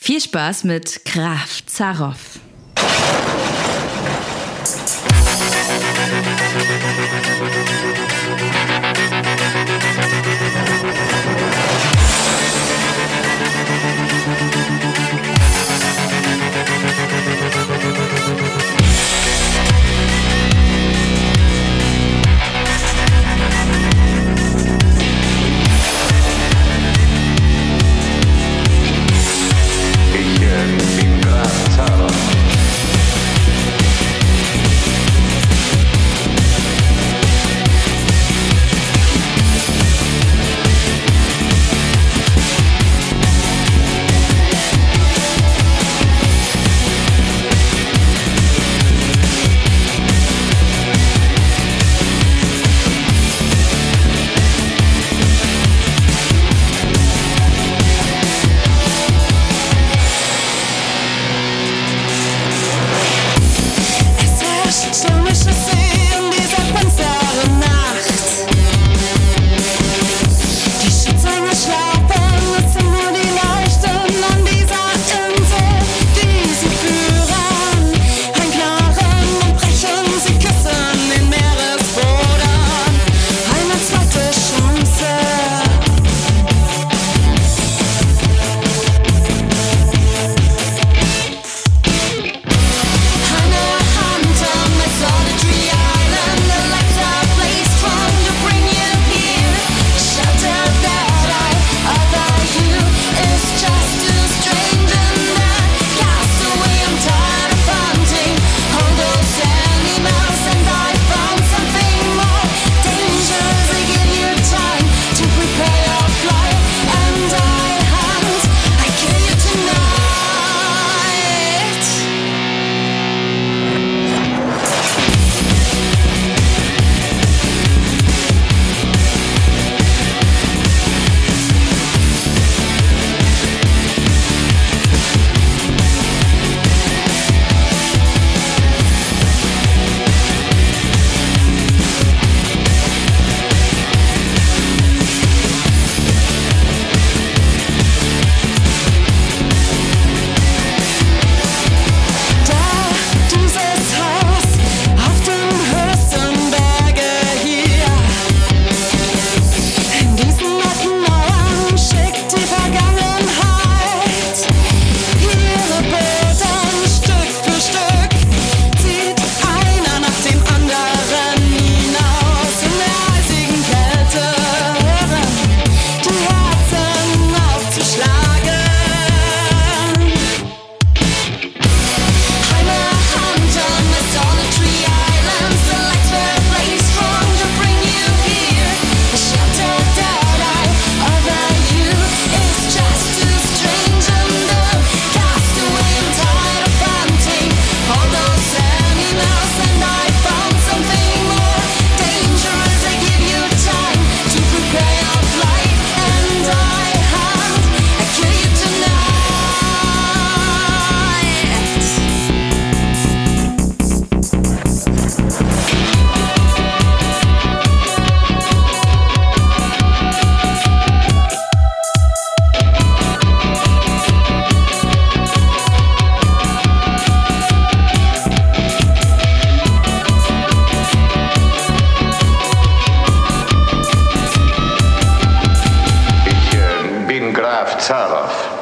Viel Spaß mit Kraft Zaroff. Musik Rav Tsarov.